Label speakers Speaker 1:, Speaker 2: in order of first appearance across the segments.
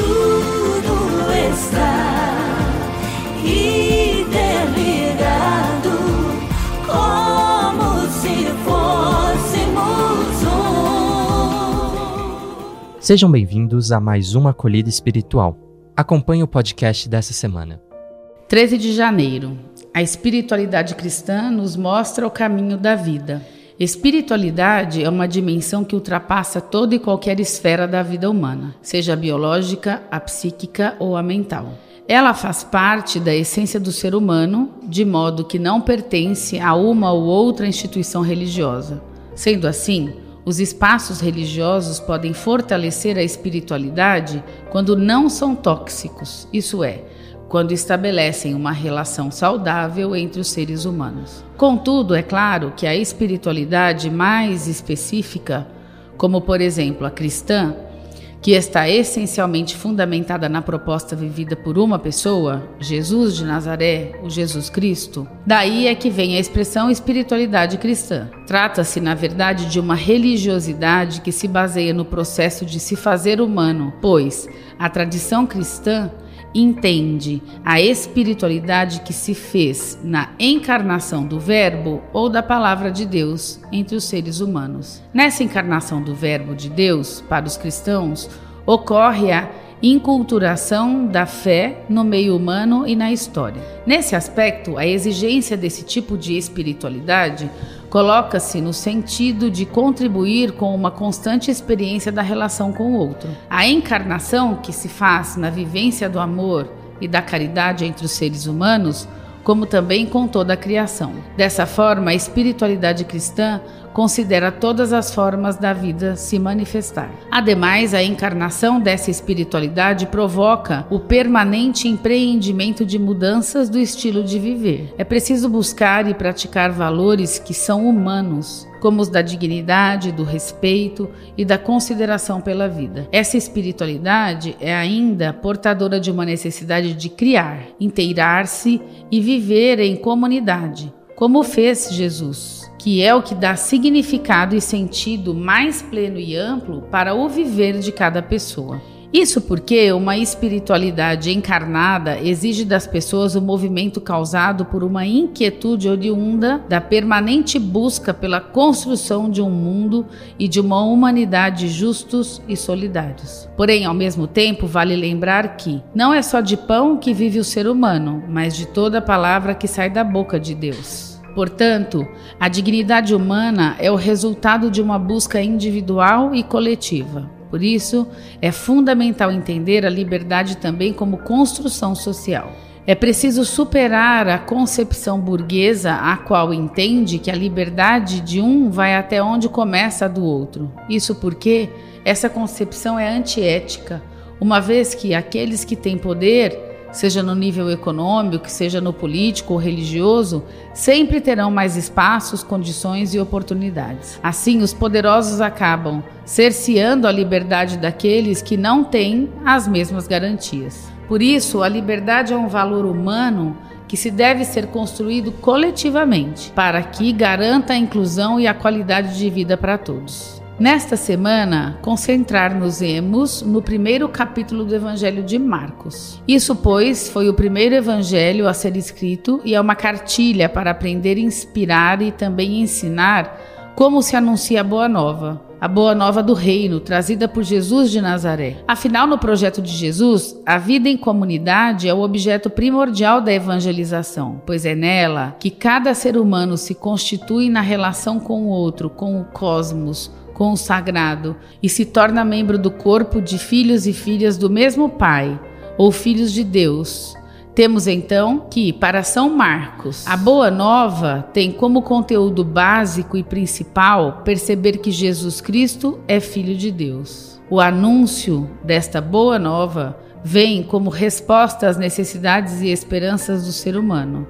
Speaker 1: tudo está interligado, como se fôssemos um.
Speaker 2: Sejam bem-vindos a mais uma acolhida espiritual. Acompanhe o podcast dessa semana.
Speaker 3: 13 de janeiro. A espiritualidade cristã nos mostra o caminho da vida. Espiritualidade é uma dimensão que ultrapassa toda e qualquer esfera da vida humana, seja a biológica, a psíquica ou a mental. Ela faz parte da essência do ser humano, de modo que não pertence a uma ou outra instituição religiosa. Sendo assim, os espaços religiosos podem fortalecer a espiritualidade quando não são tóxicos, isso é, quando estabelecem uma relação saudável entre os seres humanos. Contudo, é claro que a espiritualidade mais específica, como por exemplo a cristã, que está essencialmente fundamentada na proposta vivida por uma pessoa, Jesus de Nazaré, o Jesus Cristo, daí é que vem a expressão espiritualidade cristã. Trata-se, na verdade, de uma religiosidade que se baseia no processo de se fazer humano, pois a tradição cristã entende a espiritualidade que se fez na encarnação do Verbo ou da Palavra de Deus entre os seres humanos. Nessa encarnação do Verbo de Deus, para os cristãos, ocorre a inculturação da fé no meio humano e na história. Nesse aspecto, a exigência desse tipo de espiritualidade coloca-se no sentido de contribuir com uma constante experiência da relação com o outro. A encarnação que se faz na vivência do amor e da caridade entre os seres humanos como também com toda a criação. Dessa forma, a espiritualidade cristã considera todas as formas da vida se manifestar. Ademais, a encarnação dessa espiritualidade provoca o permanente empreendimento de mudanças do estilo de viver. É preciso buscar e praticar valores que são humanos, como os da dignidade, do respeito e da consideração pela vida. Essa espiritualidade é ainda portadora de uma necessidade de criar, inteirar-se e viver em comunidade, como fez Jesus que é o que dá significado e sentido mais pleno e amplo para o viver de cada pessoa. Isso porque uma espiritualidade encarnada exige das pessoas o movimento causado por uma inquietude oriunda da permanente busca pela construção de um mundo e de uma humanidade justos e solidários. Porém, ao mesmo tempo, vale lembrar que não é só de pão que vive o ser humano, mas de toda palavra que sai da boca de Deus. Portanto, a dignidade humana é o resultado de uma busca individual e coletiva. Por isso, é fundamental entender a liberdade também como construção social. É preciso superar a concepção burguesa a qual entende que a liberdade de um vai até onde começa a do outro. Isso porque essa concepção é antiética, uma vez que aqueles que têm poder seja no nível econômico, seja no político ou religioso, sempre terão mais espaços, condições e oportunidades. Assim, os poderosos acabam cerceando a liberdade daqueles que não têm as mesmas garantias. Por isso, a liberdade é um valor humano que se deve ser construído coletivamente, para que garanta a inclusão e a qualidade de vida para todos. Nesta semana, concentrar-nos-emos no primeiro capítulo do Evangelho de Marcos. Isso, pois, foi o primeiro evangelho a ser escrito e é uma cartilha para aprender, inspirar e também ensinar como se anuncia a Boa Nova, a Boa Nova do Reino, trazida por Jesus de Nazaré. Afinal, no projeto de Jesus, a vida em comunidade é o objeto primordial da evangelização, pois é nela que cada ser humano se constitui na relação com o outro, com o cosmos, com o sagrado e se torna membro do corpo de filhos e filhas do mesmo Pai, ou filhos de Deus. Temos então que, para São Marcos, a Boa Nova tem como conteúdo básico e principal perceber que Jesus Cristo é Filho de Deus. O anúncio desta Boa Nova vem como resposta às necessidades e esperanças do ser humano.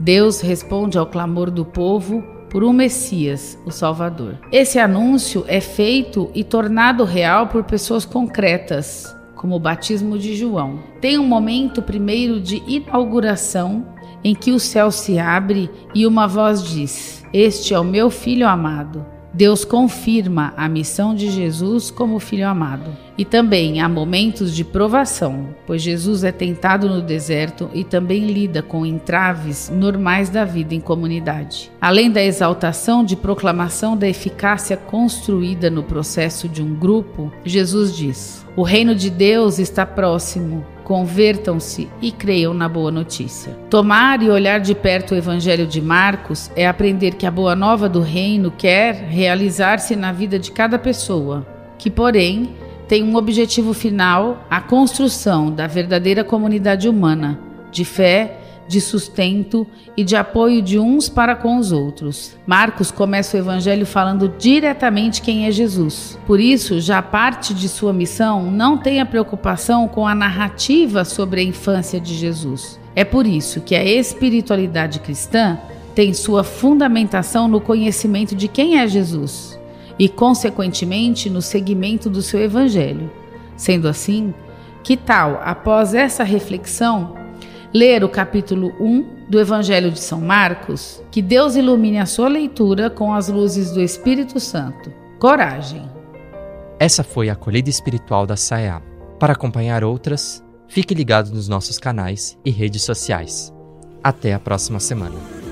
Speaker 3: Deus responde ao clamor do povo por um Messias, o Salvador. Esse anúncio é feito e tornado real por pessoas concretas, como o batismo de João. Tem um momento primeiro de inauguração em que o céu se abre e uma voz diz: Este é o meu filho amado, Deus confirma a missão de Jesus como filho amado. E também há momentos de provação, pois Jesus é tentado no deserto e também lida com entraves normais da vida em comunidade. Além da exaltação de proclamação da eficácia construída no processo de um grupo, Jesus diz: O reino de Deus está próximo convertam-se e creiam na boa notícia. Tomar e olhar de perto o Evangelho de Marcos é aprender que a boa nova do reino quer realizar-se na vida de cada pessoa, que, porém, tem um objetivo final: a construção da verdadeira comunidade humana, de fé, de sustento e de apoio de uns para com os outros. Marcos começa o evangelho falando diretamente quem é Jesus. Por isso, já parte de sua missão não tem a preocupação com a narrativa sobre a infância de Jesus. É por isso que a espiritualidade cristã tem sua fundamentação no conhecimento de quem é Jesus e, consequentemente, no seguimento do seu evangelho. Sendo assim, que tal, após essa reflexão, ler o capítulo 1 do Evangelho de São Marcos, que Deus ilumine a sua leitura com as luzes do Espírito Santo. Coragem!
Speaker 2: Essa foi a acolhida espiritual da SAEA. Para acompanhar outras, fique ligado nos nossos canais e redes sociais. Até a próxima semana.